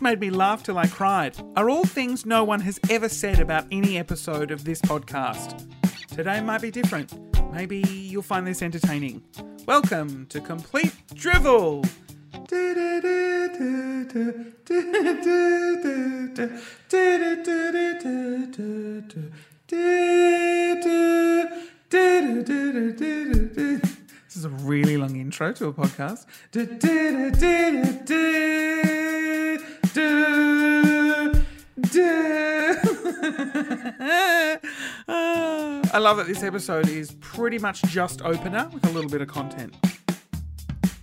Made me laugh till I cried are all things no one has ever said about any episode of this podcast. Today might be different. Maybe you'll find this entertaining. Welcome to Complete Drivel! This is a really long intro to a podcast. I love that this episode is pretty much just opener with a little bit of content.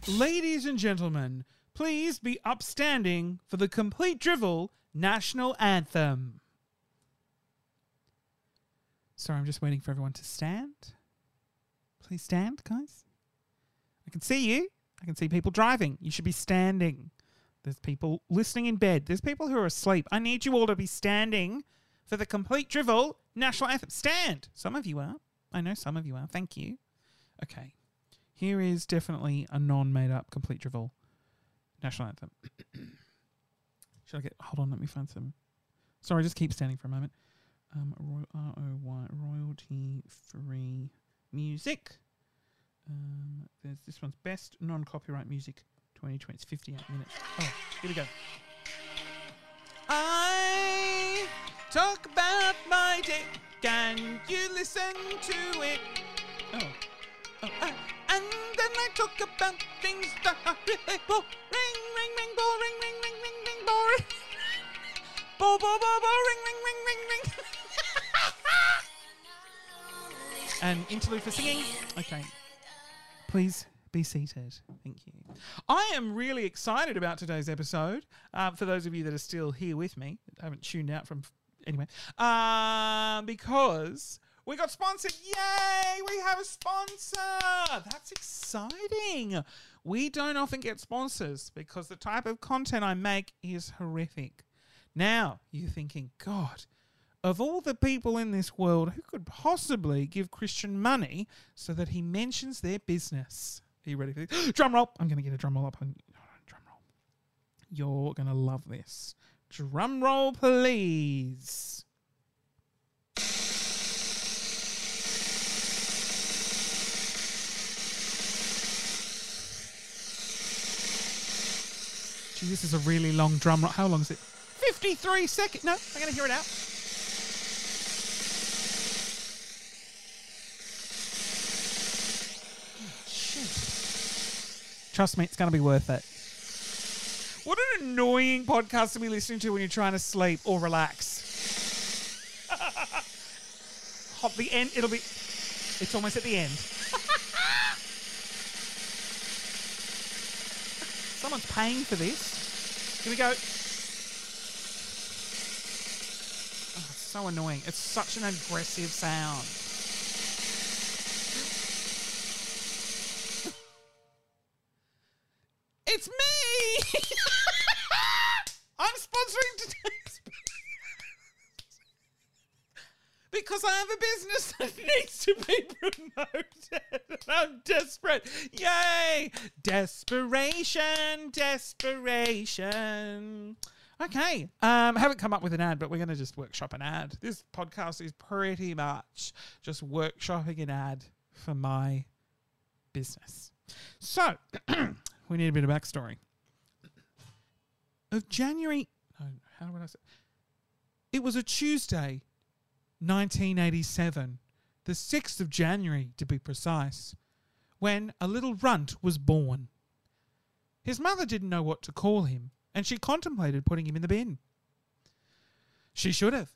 Ladies and gentlemen, please be upstanding for the Complete Drivel National Anthem. Sorry, I'm just waiting for everyone to stand. Please stand, guys. I can see you. I can see people driving. You should be standing. There's people listening in bed. There's people who are asleep. I need you all to be standing for the complete drivel national anthem. Stand. Some of you are. I know some of you are. Thank you. Okay. Here is definitely a non made up complete drivel national anthem. Should I get. Hold on, let me find some. Sorry, just keep standing for a moment. Um, R O Y, royalty free music. Um, there's this one's best non copyright music 2020. It's 58 minutes. Oh, here we go. I talk about my dick and you listen to it. Oh. Oh, uh, and then I talk about things that are really boring, ring, ring, boring, ring, ring, ring, ring, boring. Bo, bo, bo, boring, ring, ring, ring, ring. and interlude for singing. Okay. Please be seated. Thank you. I am really excited about today's episode. Um, for those of you that are still here with me, haven't tuned out from anyway, um, because we got sponsored. Yay! We have a sponsor. That's exciting. We don't often get sponsors because the type of content I make is horrific. Now you're thinking, God, of all the people in this world, who could possibly give Christian money so that he mentions their business? Are you ready for this? drum roll. I'm going to get a drum roll up on drum roll. You're going to love this. Drum roll, please. Gee, this is a really long drum roll. How long is it? 53 seconds. No, I'm going to hear it out. Trust me, it's going to be worth it. What an annoying podcast to be listening to when you're trying to sleep or relax. Hop the end, it'll be. It's almost at the end. Someone's paying for this. Here we go. Oh, it's so annoying. It's such an aggressive sound. It's me! I'm sponsoring today's because I a needs to be promoted. I'm desperate. Yay! Desperation, desperation. Okay. Um, haven't come up with an ad, but we're going to just workshop an ad. This podcast is pretty much just workshopping an ad for my business. So, we need a bit of backstory. Of January, how would I say? It was a Tuesday, 1987, the 6th of January to be precise, when a little runt was born. His mother didn't know what to call him, and she contemplated putting him in the bin. She should have,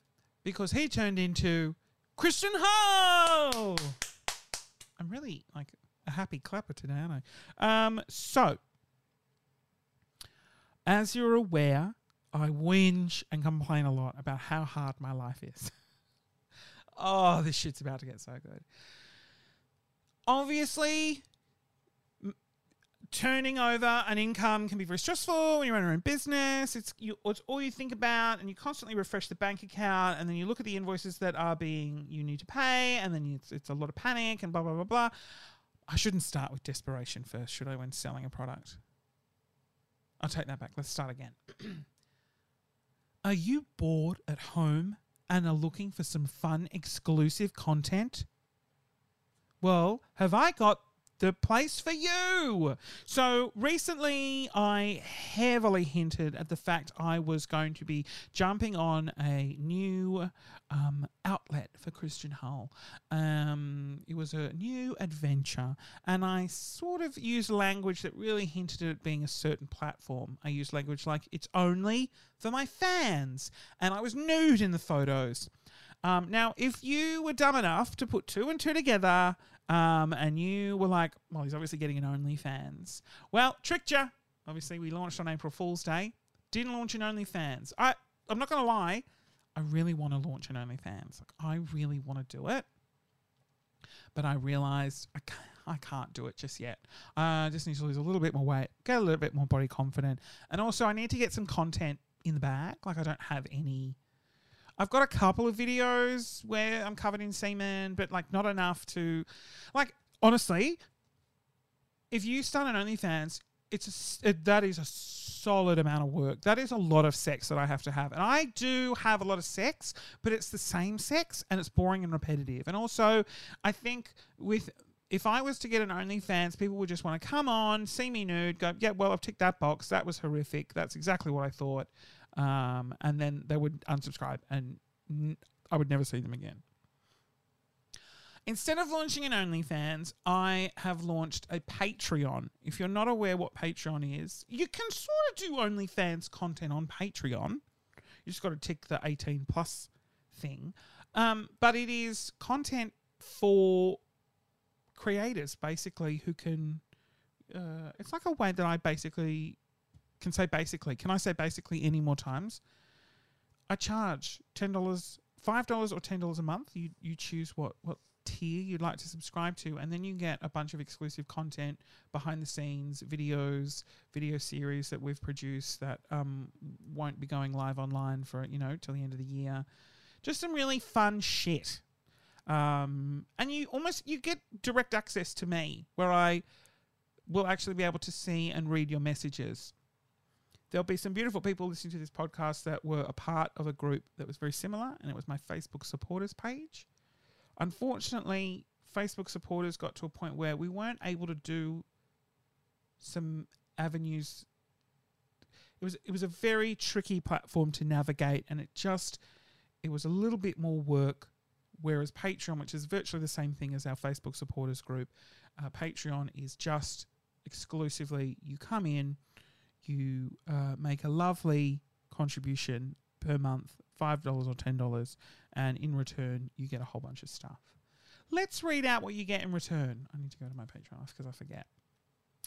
because he turned into Christian Ho! I'm really like a happy clapper today, aren't I? Um, so, as you're aware, I whinge and complain a lot about how hard my life is. oh, this shit's about to get so good. Obviously, turning over an income can be very stressful when you run your own business. It's, you, it's all you think about, and you constantly refresh the bank account, and then you look at the invoices that are being you need to pay, and then it's, it's a lot of panic and blah blah blah blah. I shouldn't start with desperation first, should I, when selling a product? I'll take that back. Let's start again. Are you bored at home and are looking for some fun, exclusive content? Well, have I got the place for you. So recently, I heavily hinted at the fact I was going to be jumping on a new um, outlet for Christian Hull. Um, it was a new adventure, and I sort of used language that really hinted at being a certain platform. I used language like it's only for my fans, and I was nude in the photos. Um, now, if you were dumb enough to put two and two together um, and you were like, well, he's obviously getting an OnlyFans. Well, tricked you. Obviously, we launched on April Fool's Day. Didn't launch an OnlyFans. I, I'm not going to lie. I really want to launch an OnlyFans. Like, I really want to do it. But I realized I can't, I can't do it just yet. I just need to lose a little bit more weight, get a little bit more body confident. And also, I need to get some content in the back. Like, I don't have any I've got a couple of videos where I'm covered in semen, but like not enough to, like honestly, if you start an OnlyFans, it's a, it, that is a solid amount of work. That is a lot of sex that I have to have, and I do have a lot of sex, but it's the same sex and it's boring and repetitive. And also, I think with if I was to get an OnlyFans, people would just want to come on, see me nude, go, yeah, well, I've ticked that box. That was horrific. That's exactly what I thought um, and then they would unsubscribe, and n- I would never see them again. Instead of launching an OnlyFans, I have launched a Patreon. If you're not aware what Patreon is, you can sort of do OnlyFans content on Patreon. You just got to tick the 18 plus thing. Um, but it is content for creators, basically, who can. Uh, it's like a way that I basically can say basically. Can I say basically any more times? I charge ten dollars, five dollars, or ten dollars a month. You you choose what what tier you'd like to subscribe to, and then you get a bunch of exclusive content, behind the scenes videos, video series that we've produced that um, won't be going live online for you know till the end of the year. Just some really fun shit. Um, and you almost you get direct access to me where I will actually be able to see and read your messages there'll be some beautiful people listening to this podcast that were a part of a group that was very similar, and it was my Facebook supporters page. Unfortunately, Facebook supporters got to a point where we weren't able to do some avenues. It was it was a very tricky platform to navigate, and it just it was a little bit more work. Whereas Patreon, which is virtually the same thing as our Facebook supporters group, uh, Patreon is just exclusively you come in you uh, make a lovely contribution per month, $5 or $10, and in return, you get a whole bunch of stuff. Let's read out what you get in return. I need to go to my Patreon because I forget.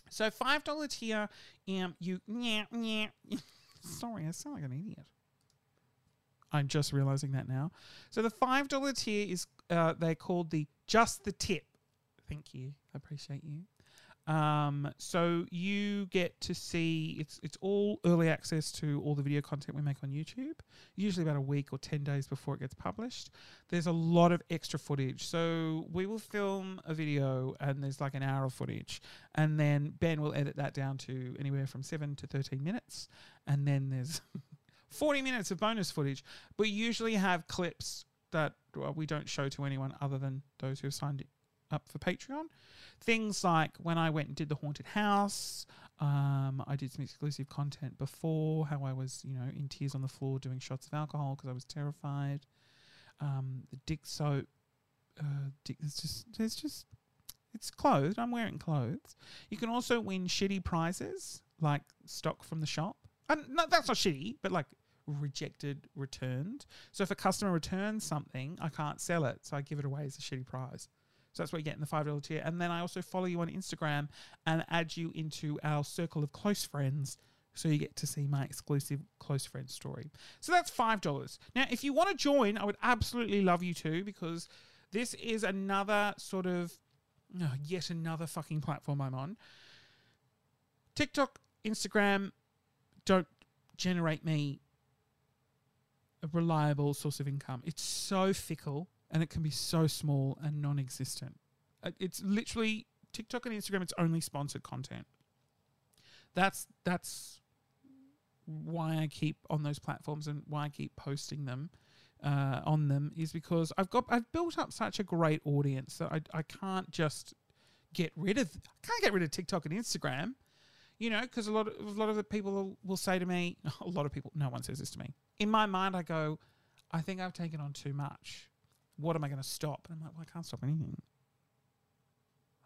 So $5 tier, um, you. Yeah, yeah. Sorry, I sound like an idiot. I'm just realizing that now. So the $5 tier is, uh, they're called the Just the Tip. Thank you. I appreciate you. Um, so you get to see it's it's all early access to all the video content we make on YouTube. Usually about a week or ten days before it gets published. There's a lot of extra footage. So we will film a video and there's like an hour of footage, and then Ben will edit that down to anywhere from seven to thirteen minutes, and then there's 40 minutes of bonus footage. We usually have clips that well, we don't show to anyone other than those who have signed up for Patreon. Things like when I went and did the haunted house, um, I did some exclusive content before, how I was, you know, in tears on the floor doing shots of alcohol because I was terrified. Um, the dick soap, uh, dick, it's just, it's just, it's clothed. I'm wearing clothes. You can also win shitty prizes like stock from the shop. And no, that's not shitty, but like rejected, returned. So if a customer returns something, I can't sell it, so I give it away as a shitty prize. So that's what you get in the $5 tier. And then I also follow you on Instagram and add you into our circle of close friends. So you get to see my exclusive close friend story. So that's $5. Now, if you want to join, I would absolutely love you to because this is another sort of, oh, yet another fucking platform I'm on. TikTok, Instagram don't generate me a reliable source of income. It's so fickle and it can be so small and non-existent. Uh, it's literally TikTok and Instagram. It's only sponsored content. That's that's why I keep on those platforms and why I keep posting them uh, on them is because I've got I've built up such a great audience that I I can't just get rid of I can't get rid of TikTok and Instagram. You know, because a lot of a lot of the people will, will say to me, a lot of people, no one says this to me. In my mind, I go, I think I've taken on too much. What am I going to stop? And I'm like, well, I can't stop anything.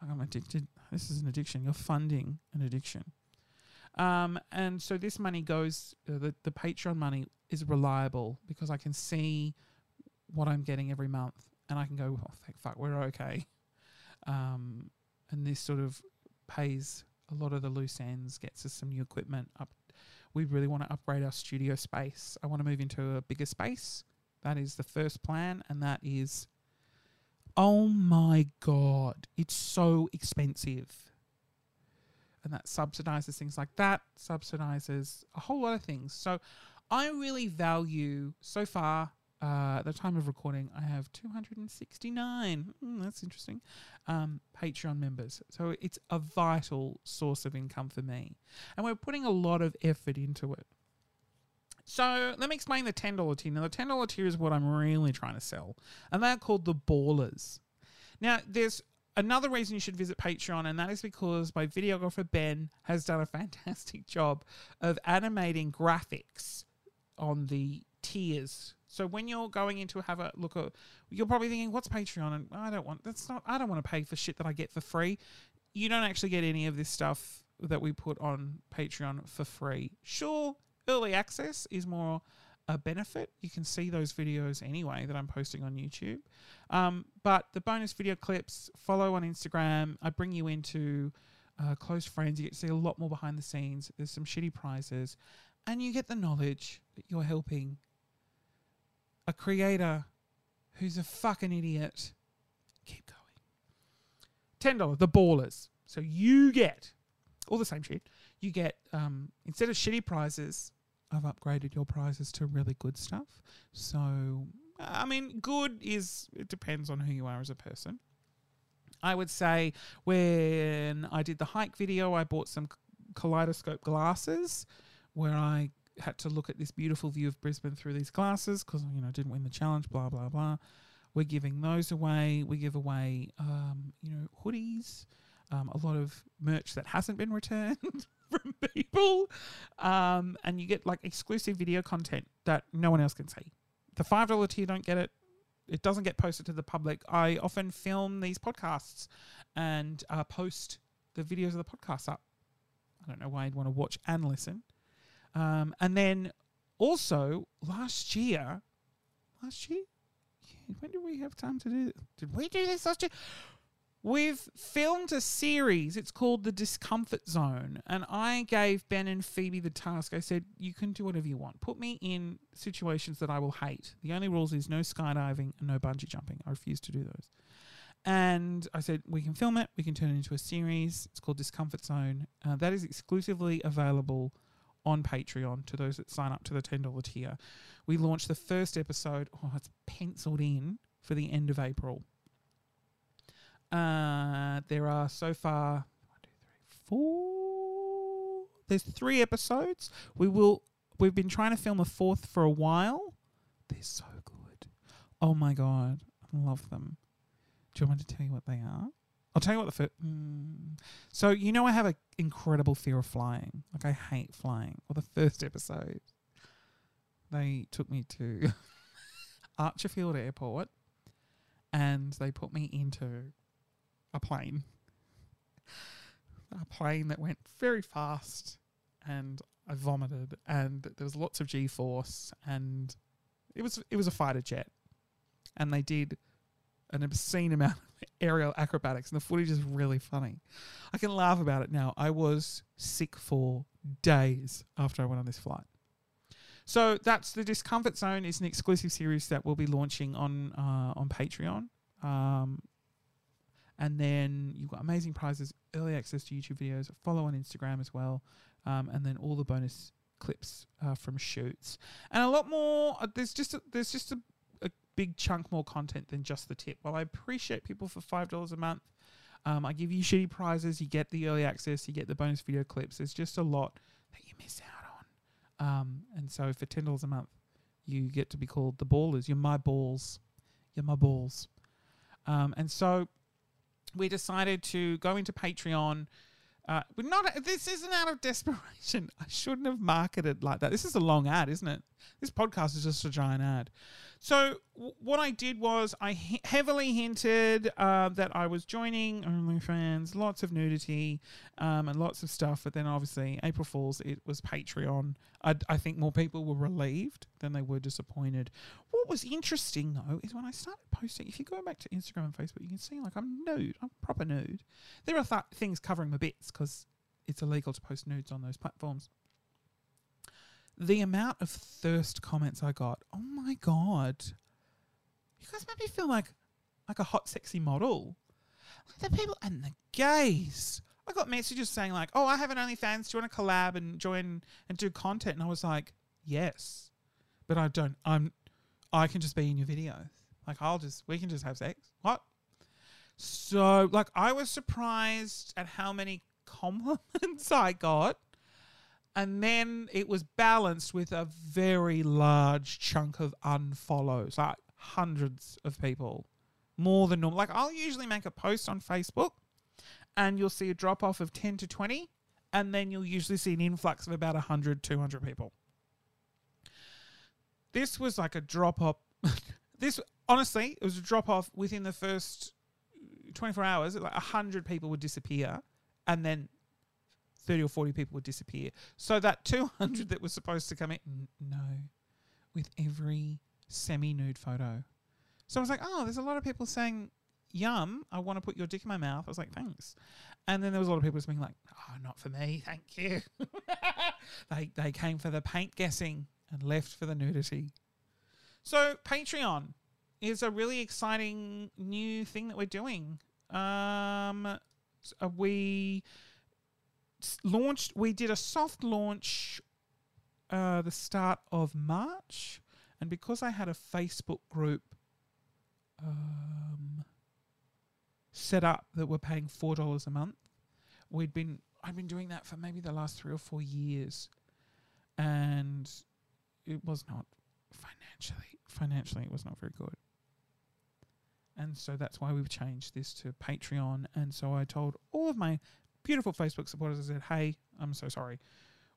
I'm addicted. This is an addiction. You're funding an addiction. Um, and so this money goes, uh, the, the Patreon money is reliable because I can see what I'm getting every month and I can go, oh, thank fuck, we're okay. Um, and this sort of pays a lot of the loose ends, gets us some new equipment up. We really want to upgrade our studio space. I want to move into a bigger space. That is the first plan, and that is, oh my god, it's so expensive. And that subsidizes things like that, subsidizes a whole lot of things. So I really value so far uh, at the time of recording, I have 269. Mm, that's interesting. Um, Patreon members. So it's a vital source of income for me. And we're putting a lot of effort into it. So let me explain the $10 tier. Now, the $10 tier is what I'm really trying to sell, and they're called the Ballers. Now, there's another reason you should visit Patreon, and that is because my videographer Ben has done a fantastic job of animating graphics on the tiers so when you're going in to have a look at, you're probably thinking, "What's Patreon?" And I don't want that's not. I don't want to pay for shit that I get for free. You don't actually get any of this stuff that we put on Patreon for free. Sure, early access is more a benefit. You can see those videos anyway that I'm posting on YouTube. Um, but the bonus video clips, follow on Instagram. I bring you into uh, close friends. You get to see a lot more behind the scenes. There's some shitty prizes, and you get the knowledge that you're helping a creator who's a fucking idiot. Keep going. Ten dollars, the ballers. So you get all the same shit. You get um, instead of shitty prizes, I've upgraded your prizes to really good stuff. So I mean, good is it depends on who you are as a person. I would say when I did the hike video, I bought some kaleidoscope glasses where I had to look at this beautiful view of Brisbane through these glasses because you know I didn't win the challenge. Blah blah blah. We're giving those away. We give away um, you know hoodies, um, a lot of merch that hasn't been returned from people, um, and you get like exclusive video content that no one else can see. The five dollar tier don't get it. It doesn't get posted to the public. I often film these podcasts and uh, post the videos of the podcast up. I don't know why you'd want to watch and listen. Um, and then also last year, last year, when did we have time to do? Did we do this last year? We've filmed a series. It's called The Discomfort Zone. And I gave Ben and Phoebe the task. I said, You can do whatever you want. Put me in situations that I will hate. The only rules is no skydiving and no bungee jumping. I refuse to do those. And I said, We can film it. We can turn it into a series. It's called Discomfort Zone. Uh, that is exclusively available on Patreon to those that sign up to the $10 tier. We launched the first episode, oh, it's penciled in for the end of April. Uh, there are so far one, two, three, four. There's three episodes. We will. We've been trying to film a fourth for a while. They're so good. Oh my god, I love them. Do you want me to tell you what they are? I'll tell you what the first. Mm. So you know I have an incredible fear of flying. Like I hate flying. Well, the first episode, they took me to Archerfield Airport, and they put me into a plane, a plane that went very fast, and I vomited, and there was lots of G force, and it was it was a fighter jet, and they did an obscene amount of aerial acrobatics, and the footage is really funny. I can laugh about it now. I was sick for days after I went on this flight. So that's the Discomfort Zone is an exclusive series that we'll be launching on uh, on Patreon. Um, and then you've got amazing prizes, early access to YouTube videos, follow on Instagram as well, um, and then all the bonus clips uh, from shoots, and a lot more. Uh, there's just a, there's just a a big chunk more content than just the tip. While I appreciate people for five dollars a month, um, I give you shitty prizes. You get the early access. You get the bonus video clips. There's just a lot that you miss out on. Um, and so for ten dollars a month, you get to be called the ballers. You're my balls. You're my balls. Um, and so we decided to go into Patreon. Uh, but not this isn't out of desperation. I shouldn't have marketed like that. This is a long ad, isn't it? This podcast is just a giant ad. So w- what I did was I he- heavily hinted uh, that I was joining OnlyFans, lots of nudity um, and lots of stuff. But then obviously April Fools, it was Patreon. I, I think more people were relieved than they were disappointed. What was interesting though is when I started posting. If you go back to Instagram and Facebook, you can see like I'm nude. I'm proper nude. There are th- things covering my bits because it's illegal to post nudes on those platforms the amount of thirst comments I got. Oh my god. You guys made me feel like like a hot sexy model. Like the people and the gays. I got messages saying like, "Oh, I have an OnlyFans. Do you want to collab and join and do content?" And I was like, "Yes," but I don't. I'm. I can just be in your videos. Like I'll just. We can just have sex. What? So like, I was surprised at how many compliments I got and then it was balanced with a very large chunk of unfollows, like hundreds of people, more than normal. Like I'll usually make a post on Facebook, and you'll see a drop off of ten to twenty, and then you'll usually see an influx of about 100, 200 people. This was like a drop off. this honestly, it was a drop off within the first 24 hours. Like 100 people would disappear, and then 30 or 40 people would disappear. So that 200 that was supposed to come in, no, with every semi nude photo. So I was like, oh, there's a lot of people saying, yum, I want to put your dick in my mouth. I was like, thanks. And then there was a lot of people just being like, oh, not for me, thank you. they, they came for the paint guessing and left for the nudity. So Patreon is a really exciting new thing that we're doing. Um, we launched. We did a soft launch uh, the start of March, and because I had a Facebook group um, set up that were paying four dollars a month, we'd been I'd been doing that for maybe the last three or four years, and it was not financially financially it was not very good. And so that's why we've changed this to Patreon. And so I told all of my beautiful Facebook supporters. I said, hey, I'm so sorry.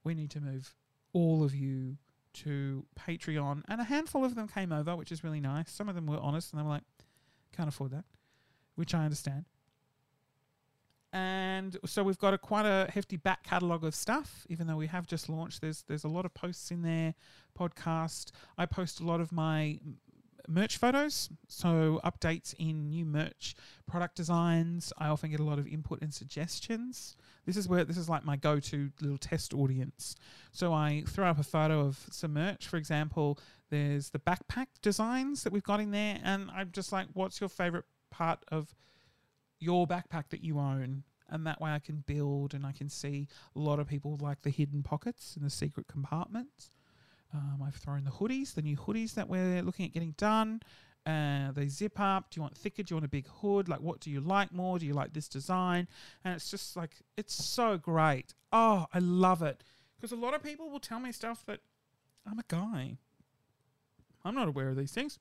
We need to move all of you to Patreon. And a handful of them came over, which is really nice. Some of them were honest and they were like, can't afford that, which I understand. And so we've got a quite a hefty back catalogue of stuff, even though we have just launched. There's there's a lot of posts in there, podcast. I post a lot of my merch photos, so updates in new merch, product designs. I often get a lot of input and suggestions. This is where this is like my go-to little test audience. So I throw up a photo of some merch. For example, there's the backpack designs that we've got in there, and I'm just like, what's your favorite part of your backpack that you own? And that way I can build and I can see a lot of people like the hidden pockets and the secret compartments. Um, I've thrown the hoodies, the new hoodies that we're looking at getting done. Uh, they zip up. Do you want thicker? Do you want a big hood? Like, what do you like more? Do you like this design? And it's just like, it's so great. Oh, I love it. Because a lot of people will tell me stuff that I'm a guy. I'm not aware of these things.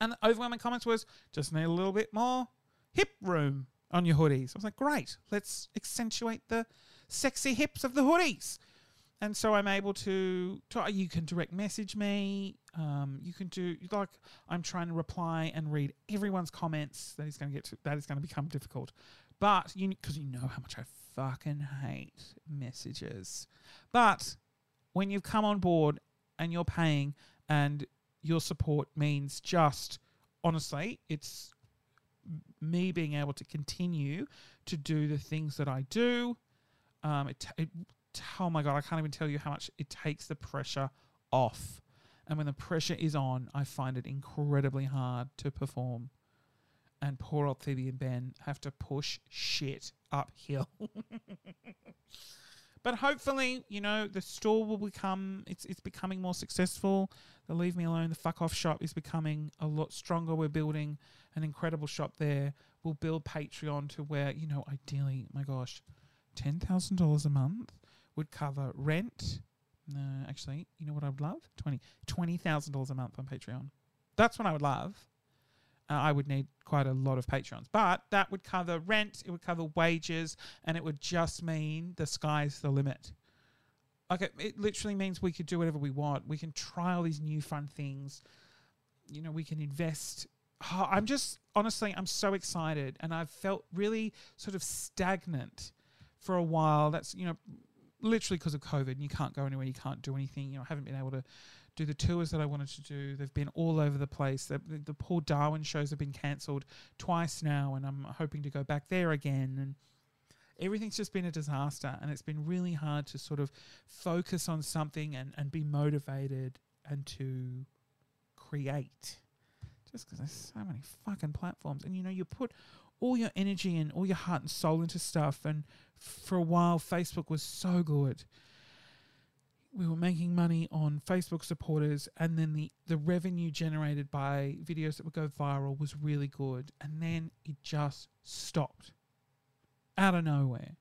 And the overwhelming comments was, just need a little bit more hip room on your hoodies. I was like, great. Let's accentuate the sexy hips of the hoodies and so I'm able to, to you can direct message me. Um, you can do like I'm trying to reply and read everyone's comments. That is going to get to, that is going to become difficult, but you because you know how much I fucking hate messages. But when you've come on board and you're paying and your support means just honestly, it's me being able to continue to do the things that I do. Um, it, it oh my god, I can't even tell you how much it takes the pressure off. And when the pressure is on, I find it incredibly hard to perform. And poor old Phoebe and Ben have to push shit uphill. but hopefully, you know, the store will become it's it's becoming more successful. The Leave Me Alone, the Fuck Off shop is becoming a lot stronger. We're building an incredible shop there. We'll build Patreon to where, you know, ideally, my gosh, ten thousand dollars a month would cover rent, No, actually, you know what I would love? Twenty twenty thousand dollars a month on Patreon. That's what I would love. Uh, I would need quite a lot of patrons, but that would cover rent, it would cover wages, and it would just mean the sky's the limit. Like it, it literally means we could do whatever we want. We can try all these new fun things. You know, we can invest. Oh, I'm just honestly, I'm so excited, and I've felt really sort of stagnant for a while. That's you know, literally because of COVID. And you can't go anywhere, you can't do anything. You know, I haven't been able to do the tours that I wanted to do. They've been all over the place. The, the, the Paul Darwin shows have been cancelled twice now, and I'm hoping to go back there again. And everything's just been a disaster, and it's been really hard to sort of focus on something and, and be motivated and to create. Just because there's so many fucking platforms, and you know, you put all your energy and all your heart and soul into stuff, and for a while, Facebook was so good we were making money on Facebook supporters, and then the, the revenue generated by videos that would go viral was really good. And then it just stopped out of nowhere.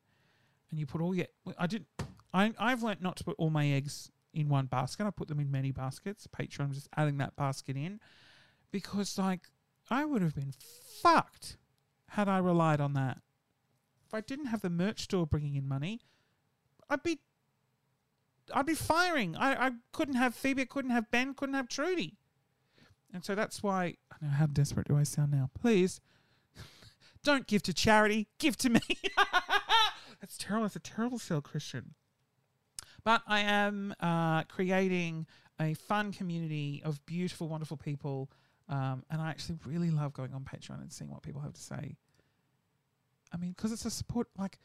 And you put all your. I didn't. I, I've learnt not to put all my eggs in one basket. I put them in many baskets. Patreon, I'm just adding that basket in. Because, like, I would have been fucked had I relied on that. If I didn't have the merch store bringing in money, I'd be I'd be firing. I, I couldn't have Phoebe, couldn't have Ben, couldn't have Trudy. And so that's why I know how desperate do I sound now. Please don't give to charity, give to me. that's terrible. That's a terrible sell, Christian. But I am uh, creating a fun community of beautiful, wonderful people. Um, and I actually really love going on Patreon and seeing what people have to say. I mean, because it's a support, like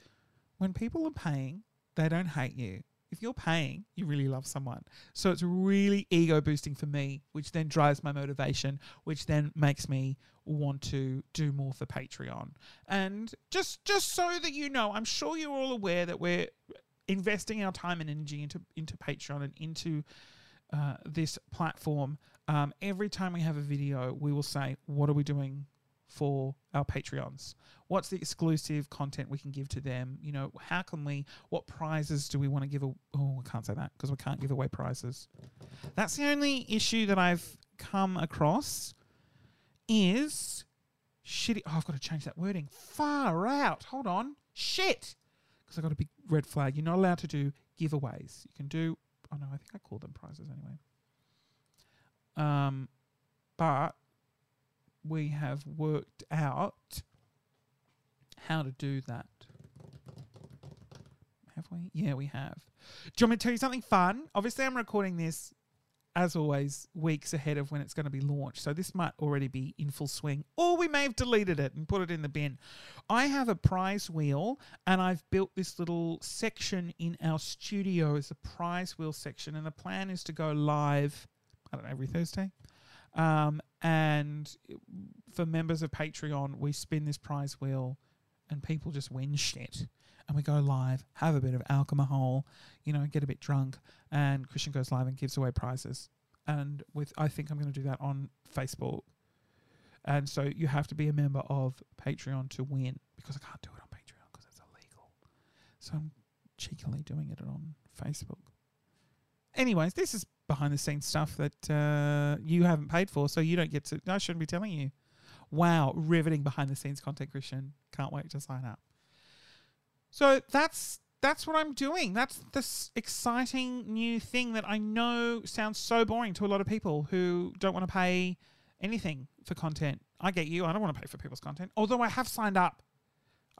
when people are paying, they don't hate you if you're paying, you really love someone. So it's really ego boosting for me, which then drives my motivation, which then makes me want to do more for Patreon. And just just so that you know, I'm sure you're all aware that we're investing our time and energy into into Patreon and into uh, this platform. Um, every time we have a video, we will say, "What are we doing for our Patreons? What's the exclusive content we can give to them? You know, how can we, what prizes do we want to give? A, oh, I can't say that because we can't give away prizes. That's the only issue that I've come across is shitty. Oh, I've got to change that wording. Far out. Hold on. Shit. Because I got a big red flag. You're not allowed to do giveaways. You can do, oh no, I think I call them prizes anyway. Um, but we have worked out how to do that. Have we? Yeah, we have. Do you want me to tell you something fun? Obviously, I'm recording this, as always, weeks ahead of when it's going to be launched. So this might already be in full swing, or we may have deleted it and put it in the bin. I have a prize wheel, and I've built this little section in our studio as a prize wheel section. And the plan is to go live, I don't know, every Thursday. Um, and for members of Patreon, we spin this prize wheel and people just win shit. And we go live, have a bit of alcohol, you know, get a bit drunk, and Christian goes live and gives away prizes. And with, I think I'm going to do that on Facebook. And so you have to be a member of Patreon to win because I can't do it on Patreon because it's illegal. So I'm cheekily doing it on Facebook. Anyways, this is behind the scenes stuff that uh, you haven't paid for, so you don't get to. I shouldn't be telling you. Wow, riveting behind the scenes content, Christian. Can't wait to sign up. So that's that's what I'm doing. That's this exciting new thing that I know sounds so boring to a lot of people who don't want to pay anything for content. I get you. I don't want to pay for people's content. Although I have signed up.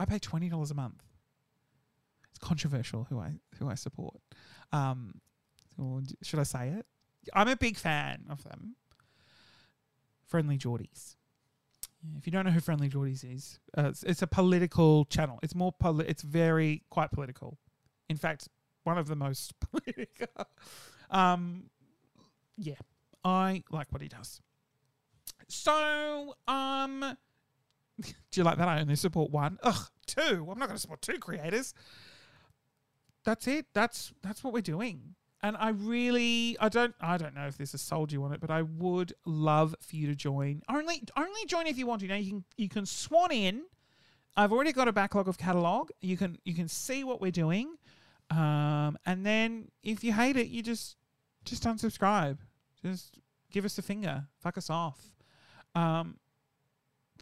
I pay twenty dollars a month. It's controversial who I who I support. Um, or should I say it? I'm a big fan of them. Friendlyjordies. If you don't know who Friendlyjordies is, uh, it's, it's, a political channel. It's more poli- It's very quite political. In fact, one of the most political. um, yeah, I like what he does. So, um, do you like that? I only support one. Ugh, two. I'm not going to support two creators. That's it. That's that's what we're doing and I really, I don't, I don't know if there's a sold you on it, but I would love for you to join. Only, only join if you want to. Now you can, you can swan in. I've already got a backlog of catalog. You can, you can see what we're doing. Um, and then if you hate it, you just just unsubscribe. Just give us a finger. Fuck us off. Um,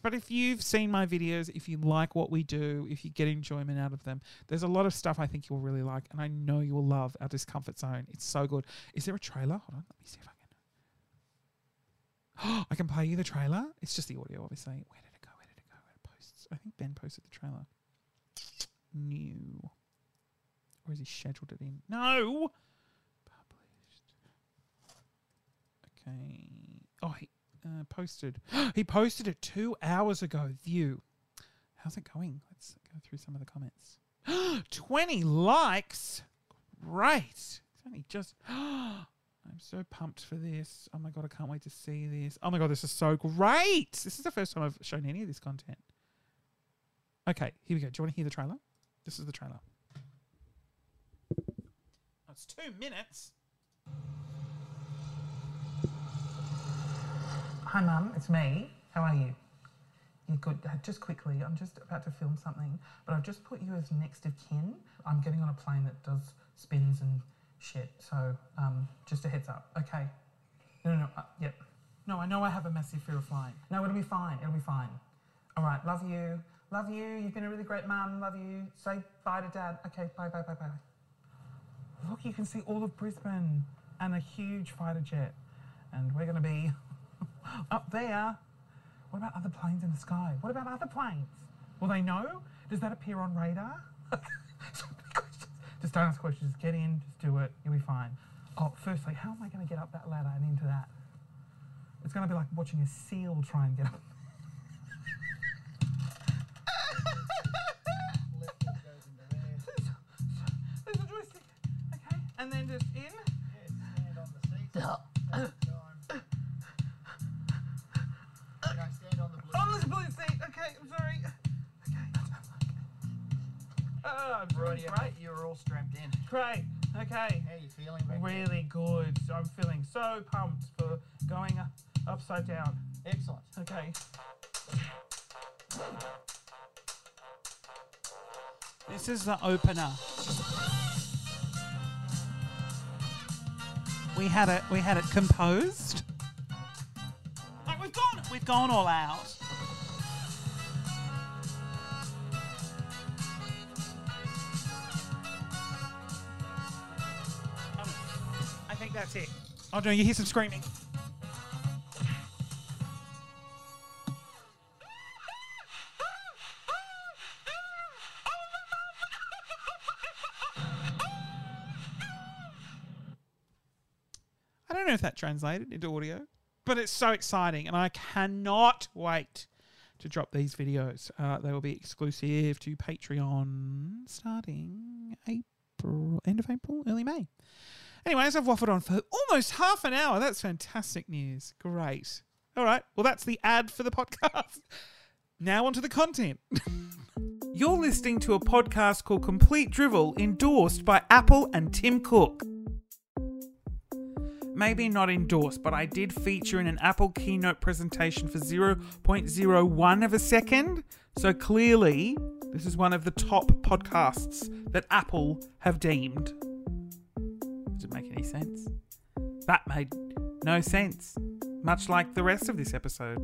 but if you've seen my videos, if you like what we do, if you get enjoyment out of them, there's a lot of stuff I think you'll really like, and I know you will love our discomfort zone. It's so good. Is there a trailer? Hold on, let me see if I can. I can play you the trailer. It's just the audio, obviously. Where did it go? Where did it go? Where it posts? I think Ben posted the trailer. New. Or has he scheduled it in? No. Published. Okay. Oh, he uh, posted. he posted it two hours ago. View. How's it going? Let's go through some of the comments. 20 likes. Great. It's only just. I'm so pumped for this. Oh my god, I can't wait to see this. Oh my god, this is so great. This is the first time I've shown any of this content. Okay, here we go. Do you want to hear the trailer? This is the trailer. Oh, it's two minutes. Hi, Mum. It's me. How are you? You good? Uh, Just quickly, I'm just about to film something, but I've just put you as next of kin. I'm getting on a plane that does spins and shit, so um, just a heads up. Okay. No, no, no. Uh, yep. No, I know I have a massive fear of flying. No, it'll be fine. It'll be fine. All right. Love you. Love you. You've been a really great mum. Love you. Say bye to dad. Okay. Bye, bye, bye, bye. Look, you can see all of Brisbane and a huge fighter jet. And we're going to be up there. What about other planes in the sky? What about other planes? Will they know? Does that appear on radar? so many questions. Just don't ask questions. Just Get in, just do it. You'll be fine. Oh, firstly, how am I going to get up that ladder and into that? It's going to be like watching a seal try and get up. Left foot goes into there. There's a joystick. Okay, and then just in. Yes, Righty, great. you're all strapped in. Great. Okay. How are you feeling back there? Really good. I'm feeling so pumped for going up, upside down. Excellent. Okay. This is the opener. We had it. We had it composed. Like we've gone. We've gone all out. That's it. Oh no! You hear some screaming. I don't know if that translated into audio, but it's so exciting, and I cannot wait to drop these videos. Uh, they will be exclusive to Patreon starting April, end of April, early May. Anyways, I've waffled on for almost half an hour. That's fantastic news. Great. All right. Well, that's the ad for the podcast. Now onto the content. You're listening to a podcast called Complete Drivel, endorsed by Apple and Tim Cook. Maybe not endorsed, but I did feature in an Apple keynote presentation for 0.01 of a second. So clearly, this is one of the top podcasts that Apple have deemed. Does it make any sense? That made no sense, much like the rest of this episode.